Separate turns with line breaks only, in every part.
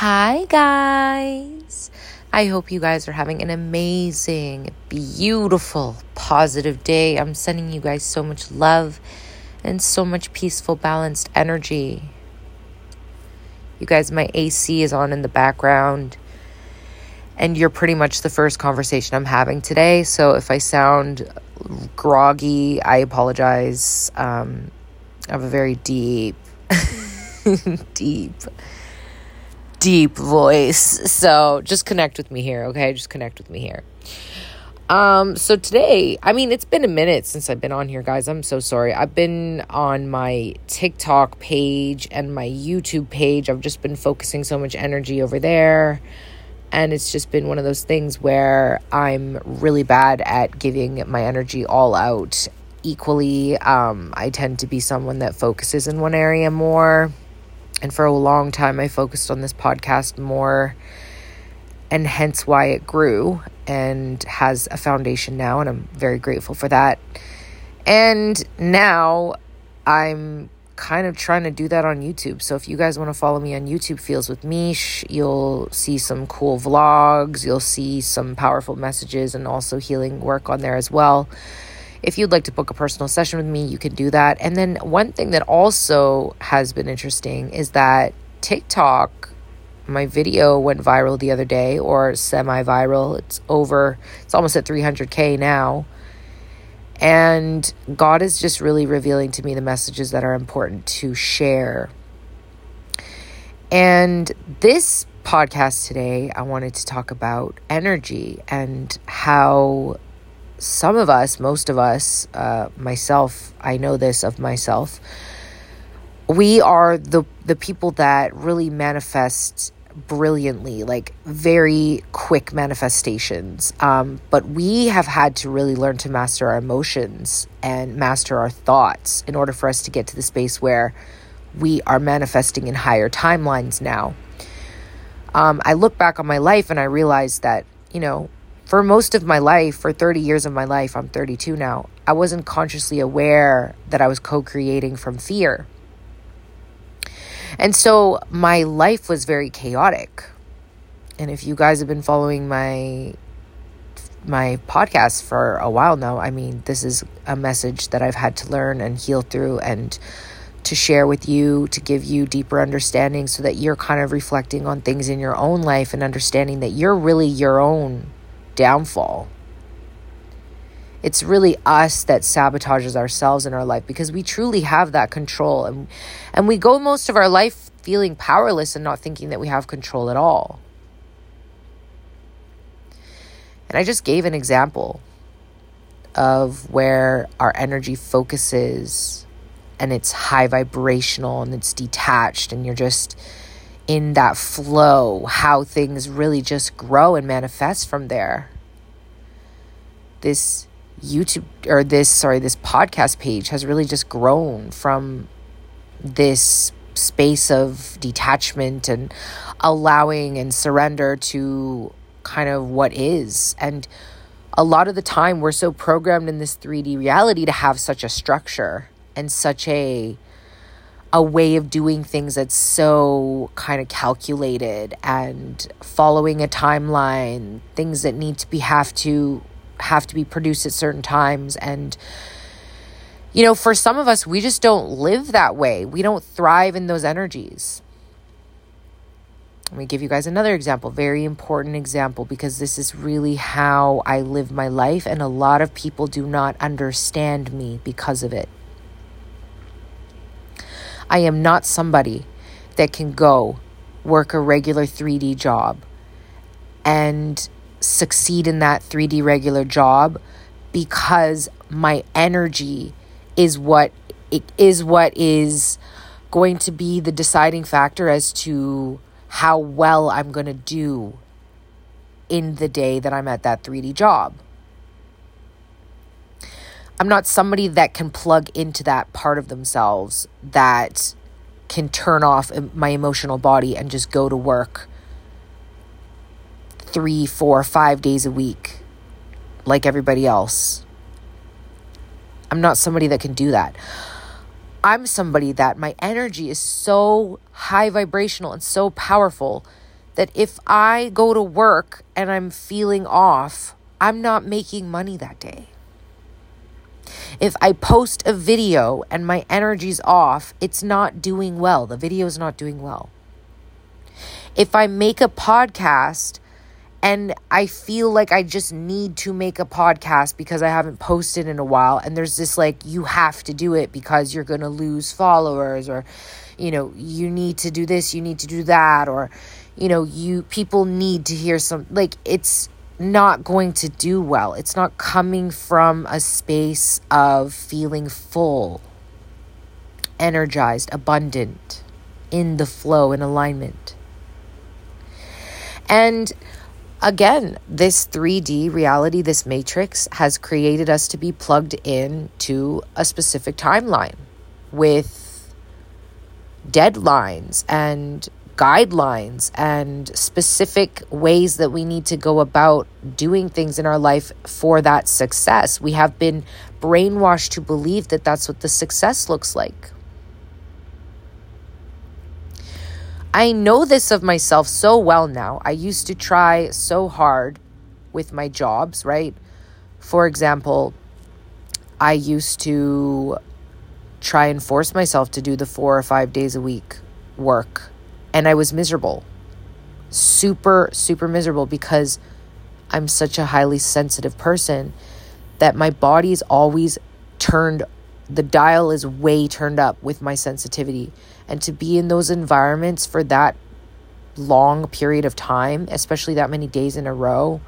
Hi, guys. I hope you guys are having an amazing, beautiful, positive day. I'm sending you guys so much love and so much peaceful, balanced energy. You guys, my AC is on in the background, and you're pretty much the first conversation I'm having today. So if I sound groggy, I apologize. Um, I have a very deep, deep deep voice. So just connect with me here, okay? Just connect with me here. Um, so today, I mean, it's been a minute since I've been on here, guys. I'm so sorry. I've been on my TikTok page and my YouTube page. I've just been focusing so much energy over there. And it's just been one of those things where I'm really bad at giving my energy all out equally. Um, I tend to be someone that focuses in one area more and for a long time, I focused on this podcast more, and hence why it grew and has a foundation now. And I'm very grateful for that. And now I'm kind of trying to do that on YouTube. So if you guys want to follow me on YouTube, Feels with Mish, you'll see some cool vlogs, you'll see some powerful messages and also healing work on there as well. If you'd like to book a personal session with me, you can do that. And then one thing that also has been interesting is that TikTok, my video went viral the other day or semi viral. It's over, it's almost at 300K now. And God is just really revealing to me the messages that are important to share. And this podcast today, I wanted to talk about energy and how some of us, most of us, uh, myself, I know this of myself, we are the the people that really manifest brilliantly, like very quick manifestations. Um, but we have had to really learn to master our emotions and master our thoughts in order for us to get to the space where we are manifesting in higher timelines now. Um, I look back on my life and I realize that, you know, for most of my life, for 30 years of my life, I'm 32 now, I wasn't consciously aware that I was co creating from fear. And so my life was very chaotic. And if you guys have been following my my podcast for a while now, I mean, this is a message that I've had to learn and heal through and to share with you, to give you deeper understanding so that you're kind of reflecting on things in your own life and understanding that you're really your own downfall. It's really us that sabotages ourselves in our life because we truly have that control and and we go most of our life feeling powerless and not thinking that we have control at all. And I just gave an example of where our energy focuses and it's high vibrational and it's detached and you're just in that flow, how things really just grow and manifest from there. This YouTube or this, sorry, this podcast page has really just grown from this space of detachment and allowing and surrender to kind of what is. And a lot of the time, we're so programmed in this 3D reality to have such a structure and such a a way of doing things that's so kind of calculated and following a timeline, things that need to be have to have to be produced at certain times and you know, for some of us we just don't live that way. We don't thrive in those energies. Let me give you guys another example, very important example, because this is really how I live my life, and a lot of people do not understand me because of it. I am not somebody that can go work a regular 3D job and succeed in that 3D regular job because my energy is what it is what is going to be the deciding factor as to how well I'm going to do in the day that I'm at that 3D job. I'm not somebody that can plug into that part of themselves that can turn off my emotional body and just go to work three, four, five days a week like everybody else. I'm not somebody that can do that. I'm somebody that my energy is so high vibrational and so powerful that if I go to work and I'm feeling off, I'm not making money that day. If I post a video and my energy's off, it's not doing well. The video is not doing well. If I make a podcast and I feel like I just need to make a podcast because I haven't posted in a while, and there's this like, you have to do it because you're going to lose followers, or, you know, you need to do this, you need to do that, or, you know, you people need to hear some, like, it's, not going to do well. It's not coming from a space of feeling full, energized, abundant, in the flow, in alignment. And again, this 3D reality, this matrix, has created us to be plugged in to a specific timeline with deadlines and guidelines and specific ways that we need to go about doing things in our life for that success. We have been brainwashed to believe that that's what the success looks like. I know this of myself so well now. I used to try so hard with my jobs, right? For example, I used to try and force myself to do the four or five days a week work and I was miserable. Super, super miserable because I'm such a highly sensitive person that my body's always turned, the dial is way turned up with my sensitivity. And to be in those environments for that long period of time, especially that many days in a row,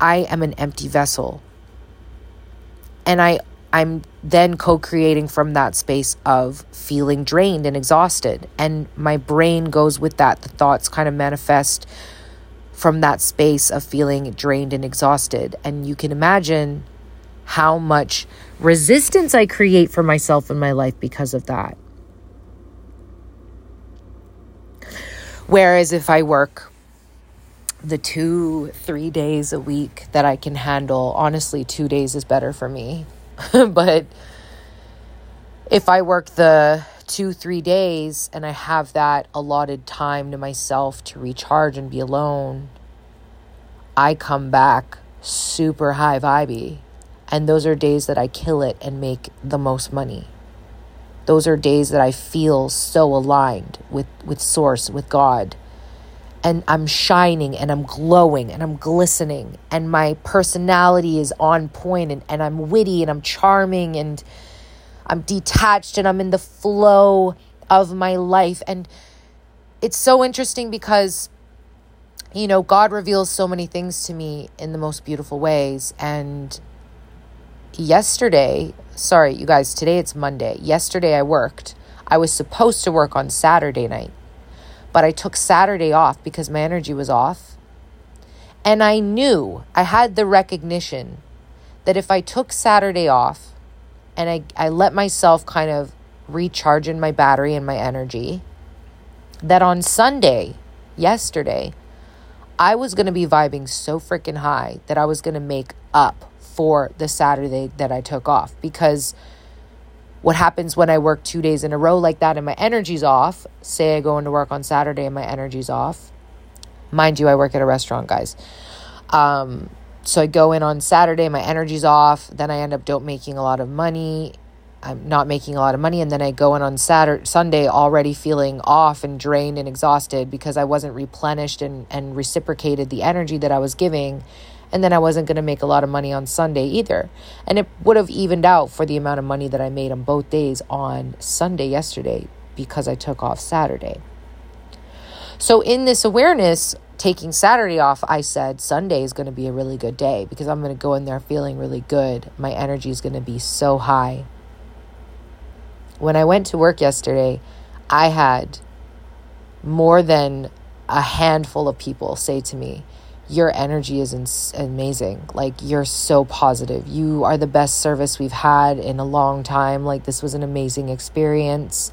I am an empty vessel. And I I'm then co creating from that space of feeling drained and exhausted. And my brain goes with that. The thoughts kind of manifest from that space of feeling drained and exhausted. And you can imagine how much resistance I create for myself in my life because of that. Whereas if I work the two, three days a week that I can handle, honestly, two days is better for me but if I work the two, three days and I have that allotted time to myself to recharge and be alone, I come back super high vibey. And those are days that I kill it and make the most money. Those are days that I feel so aligned with, with Source, with God and I'm shining and I'm glowing and I'm glistening and my personality is on point and, and I'm witty and I'm charming and I'm detached and I'm in the flow of my life. And it's so interesting because, you know, God reveals so many things to me in the most beautiful ways. And yesterday, sorry, you guys, today it's Monday. Yesterday I worked. I was supposed to work on Saturday night but I took Saturday off because my energy was off. And I knew, I had the recognition that if I took Saturday off and I, I let myself kind of recharge in my battery and my energy, that on Sunday, yesterday, I was going to be vibing so freaking high that I was going to make up for the Saturday that I took off because what happens when I work two days in a row like that and my energy's off? Say I go into work on Saturday and my energy's off. Mind you, I work at a restaurant, guys. Um, so I go in on Saturday, my energy's off. Then I end up don't making a lot of money. I'm not making a lot of money, and then I go in on Saturday, Sunday already feeling off and drained and exhausted because I wasn't replenished and and reciprocated the energy that I was giving and then I wasn't going to make a lot of money on Sunday either. And it would have evened out for the amount of money that I made on both days on Sunday yesterday because I took off Saturday. So, in this awareness, taking Saturday off, I said Sunday is going to be a really good day because I'm going to go in there feeling really good. My energy is going to be so high. When I went to work yesterday, I had more than a handful of people say to me, your energy is ins- amazing. Like, you're so positive. You are the best service we've had in a long time. Like, this was an amazing experience.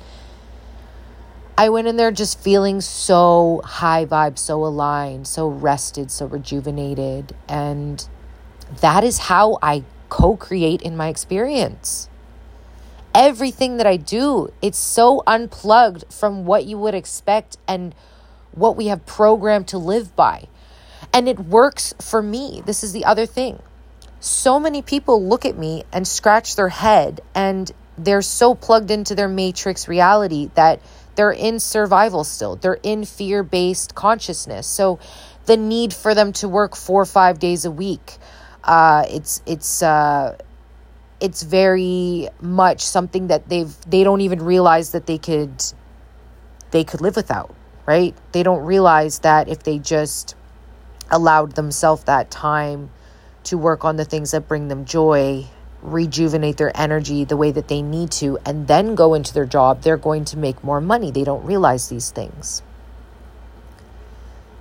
I went in there just feeling so high vibe, so aligned, so rested, so rejuvenated. And that is how I co create in my experience. Everything that I do, it's so unplugged from what you would expect and what we have programmed to live by. And it works for me. This is the other thing. So many people look at me and scratch their head, and they're so plugged into their matrix reality that they're in survival still. They're in fear based consciousness. So the need for them to work four or five days a week, uh, it's it's uh, it's very much something that they've they don't even realize that they could they could live without right they don't realize that if they just allowed themselves that time to work on the things that bring them joy rejuvenate their energy the way that they need to and then go into their job they're going to make more money. They don't realize these things.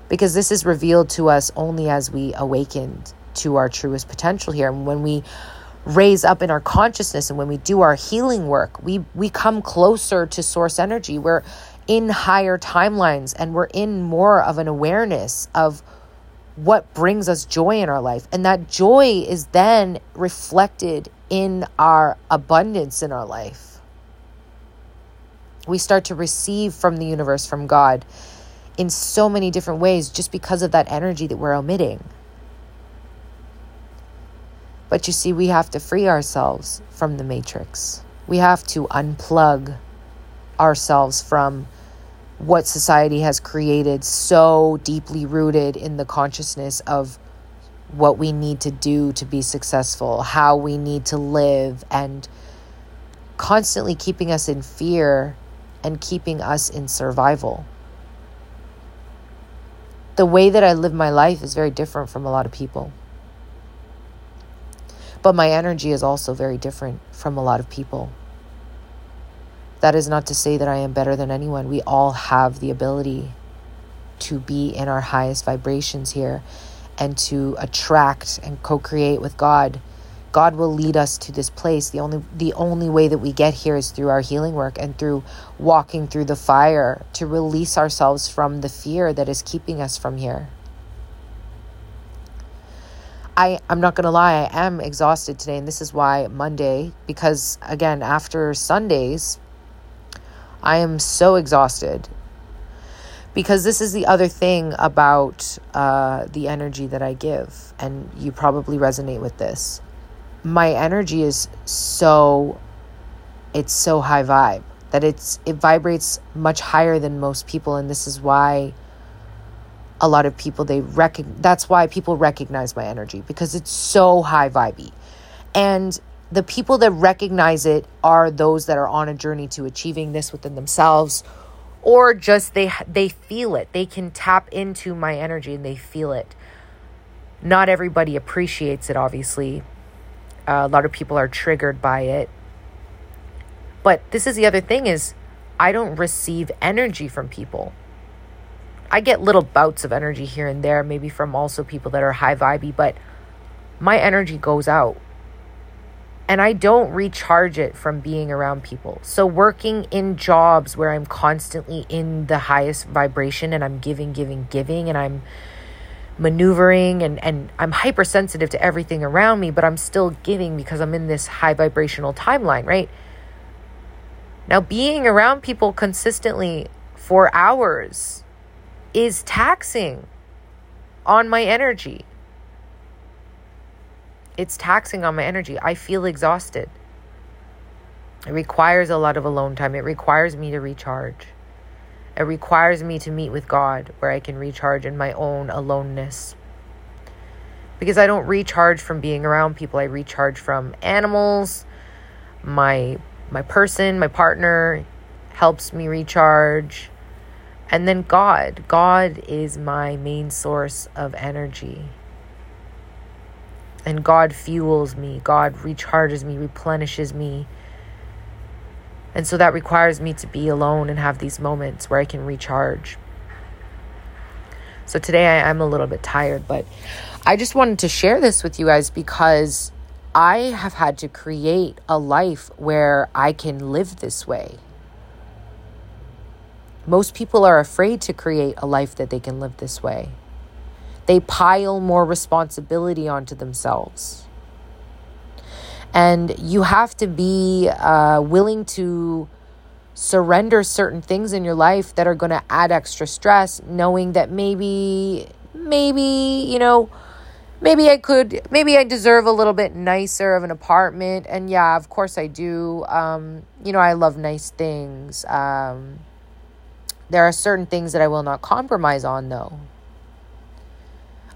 Because this is revealed to us only as we awakened to our truest potential here. And when we raise up in our consciousness and when we do our healing work we we come closer to source energy. We're in higher timelines and we're in more of an awareness of what brings us joy in our life. And that joy is then reflected in our abundance in our life. We start to receive from the universe from god in so many different ways just because of that energy that we're emitting. But you see, we have to free ourselves from the matrix. We have to unplug ourselves from what society has created so deeply rooted in the consciousness of what we need to do to be successful, how we need to live, and constantly keeping us in fear and keeping us in survival. The way that I live my life is very different from a lot of people. But my energy is also very different from a lot of people. That is not to say that I am better than anyone. We all have the ability to be in our highest vibrations here and to attract and co-create with God. God will lead us to this place. The only the only way that we get here is through our healing work and through walking through the fire to release ourselves from the fear that is keeping us from here. I, I'm not going to lie, I am exhausted today. And this is why Monday, because again, after Sundays, I am so exhausted. Because this is the other thing about uh, the energy that I give. And you probably resonate with this. My energy is so, it's so high vibe that it's, it vibrates much higher than most people. And this is why a lot of people they recognize that's why people recognize my energy because it's so high vibey and the people that recognize it are those that are on a journey to achieving this within themselves or just they they feel it. They can tap into my energy and they feel it. Not everybody appreciates it obviously. Uh, a lot of people are triggered by it. But this is the other thing is i don't receive energy from people. I get little bouts of energy here and there, maybe from also people that are high vibey, but my energy goes out. And I don't recharge it from being around people. So, working in jobs where I'm constantly in the highest vibration and I'm giving, giving, giving, and I'm maneuvering and, and I'm hypersensitive to everything around me, but I'm still giving because I'm in this high vibrational timeline, right? Now, being around people consistently for hours is taxing on my energy. It's taxing on my energy. I feel exhausted. It requires a lot of alone time. It requires me to recharge. It requires me to meet with God where I can recharge in my own aloneness. Because I don't recharge from being around people. I recharge from animals. My my person, my partner helps me recharge. And then God. God is my main source of energy. And God fuels me. God recharges me, replenishes me. And so that requires me to be alone and have these moments where I can recharge. So today I, am a little bit tired, but I just wanted to share this with you guys because I have had to create a life where I can live this way. Most people are afraid to create a life that they can live this way. They pile more responsibility onto themselves. And you have to be uh, willing to surrender certain things in your life that are going to add extra stress, knowing that maybe, maybe, you know, maybe I could, maybe I deserve a little bit nicer of an apartment. And yeah, of course I do. Um, you know, I love nice things. Um, there are certain things that I will not compromise on, though.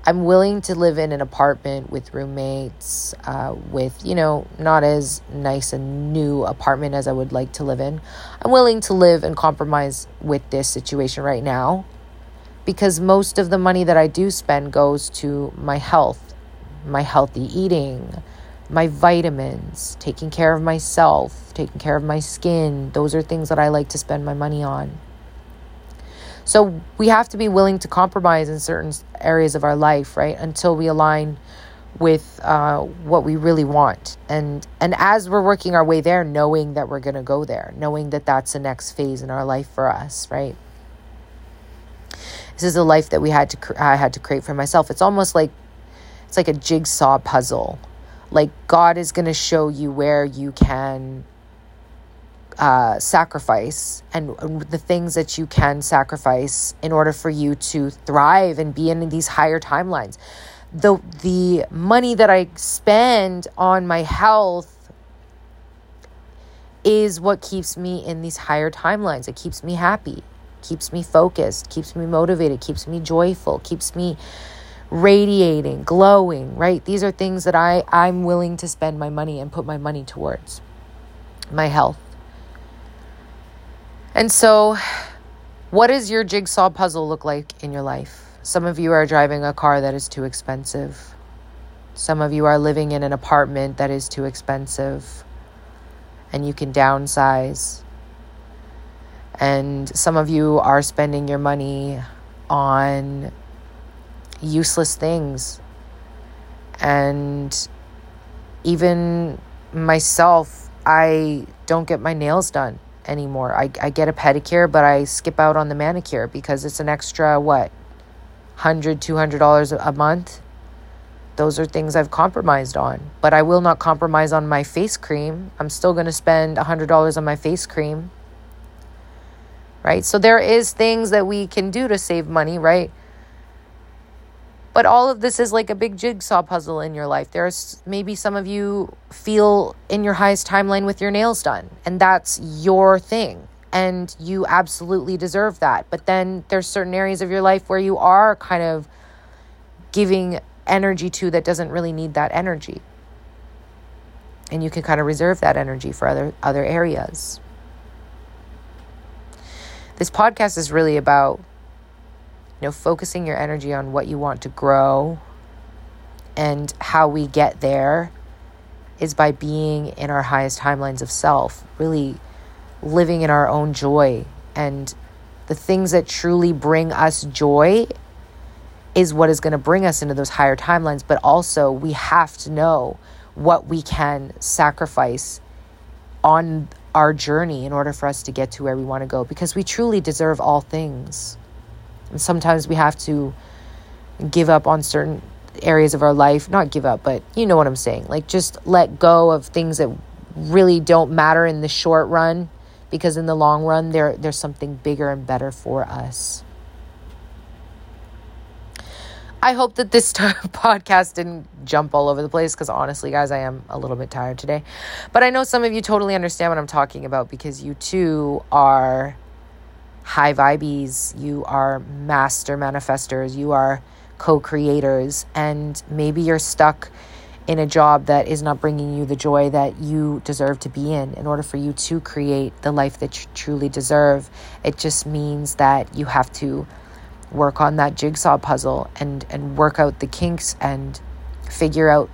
I'm willing to live in an apartment with roommates, uh, with, you know, not as nice a new apartment as I would like to live in. I'm willing to live and compromise with this situation right now because most of the money that I do spend goes to my health, my healthy eating, my vitamins, taking care of myself, taking care of my skin. Those are things that I like to spend my money on. So we have to be willing to compromise in certain areas of our life, right? Until we align with uh, what we really want. And and as we're working our way there, knowing that we're going to go there, knowing that that's the next phase in our life for us, right? This is a life that we had to I had to create for myself. It's almost like it's like a jigsaw puzzle. Like God is going to show you where you can uh, sacrifice and the things that you can sacrifice in order for you to thrive and be in these higher timelines. The, the money that I spend on my health is what keeps me in these higher timelines. It keeps me happy, keeps me focused, keeps me motivated, keeps me joyful, keeps me radiating, glowing, right? These are things that I, I'm willing to spend my money and put my money towards. My health and so, what does your jigsaw puzzle look like in your life? Some of you are driving a car that is too expensive. Some of you are living in an apartment that is too expensive and you can downsize. And some of you are spending your money on useless things. And even myself, I don't get my nails done anymore. I, I get a pedicure, but I skip out on the manicure because it's an extra, what, $100, $200 a month? Those are things I've compromised on. But I will not compromise on my face cream. I'm still going to spend $100 on my face cream. Right? So there is things that we can do to save money, right? But all of this is like a big jigsaw puzzle in your life. There's maybe some of you feel in your highest timeline with your nails done, and that's your thing. And you absolutely deserve that. But then there's certain areas of your life where you are kind of giving energy to that doesn't really need that energy. And you can kind of reserve that energy for other other areas. This podcast is really about you know, focusing your energy on what you want to grow and how we get there is by being in our highest timelines of self, really living in our own joy. And the things that truly bring us joy is what is going to bring us into those higher timelines. But also, we have to know what we can sacrifice on our journey in order for us to get to where we want to go because we truly deserve all things. And sometimes we have to give up on certain areas of our life. Not give up, but you know what I'm saying. Like just let go of things that really don't matter in the short run because in the long run there there's something bigger and better for us. I hope that this podcast didn't jump all over the place because honestly, guys, I am a little bit tired today. But I know some of you totally understand what I'm talking about because you too are high vibes, you are master manifestors, you are co creators, and maybe you're stuck in a job that is not bringing you the joy that you deserve to be in in order for you to create the life that you truly deserve. It just means that you have to work on that jigsaw puzzle and, and work out the kinks and figure out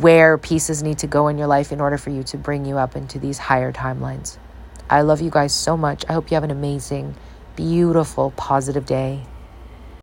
where pieces need to go in your life in order for you to bring you up into these higher timelines. I love you guys so much. I hope you have an amazing, beautiful, positive day.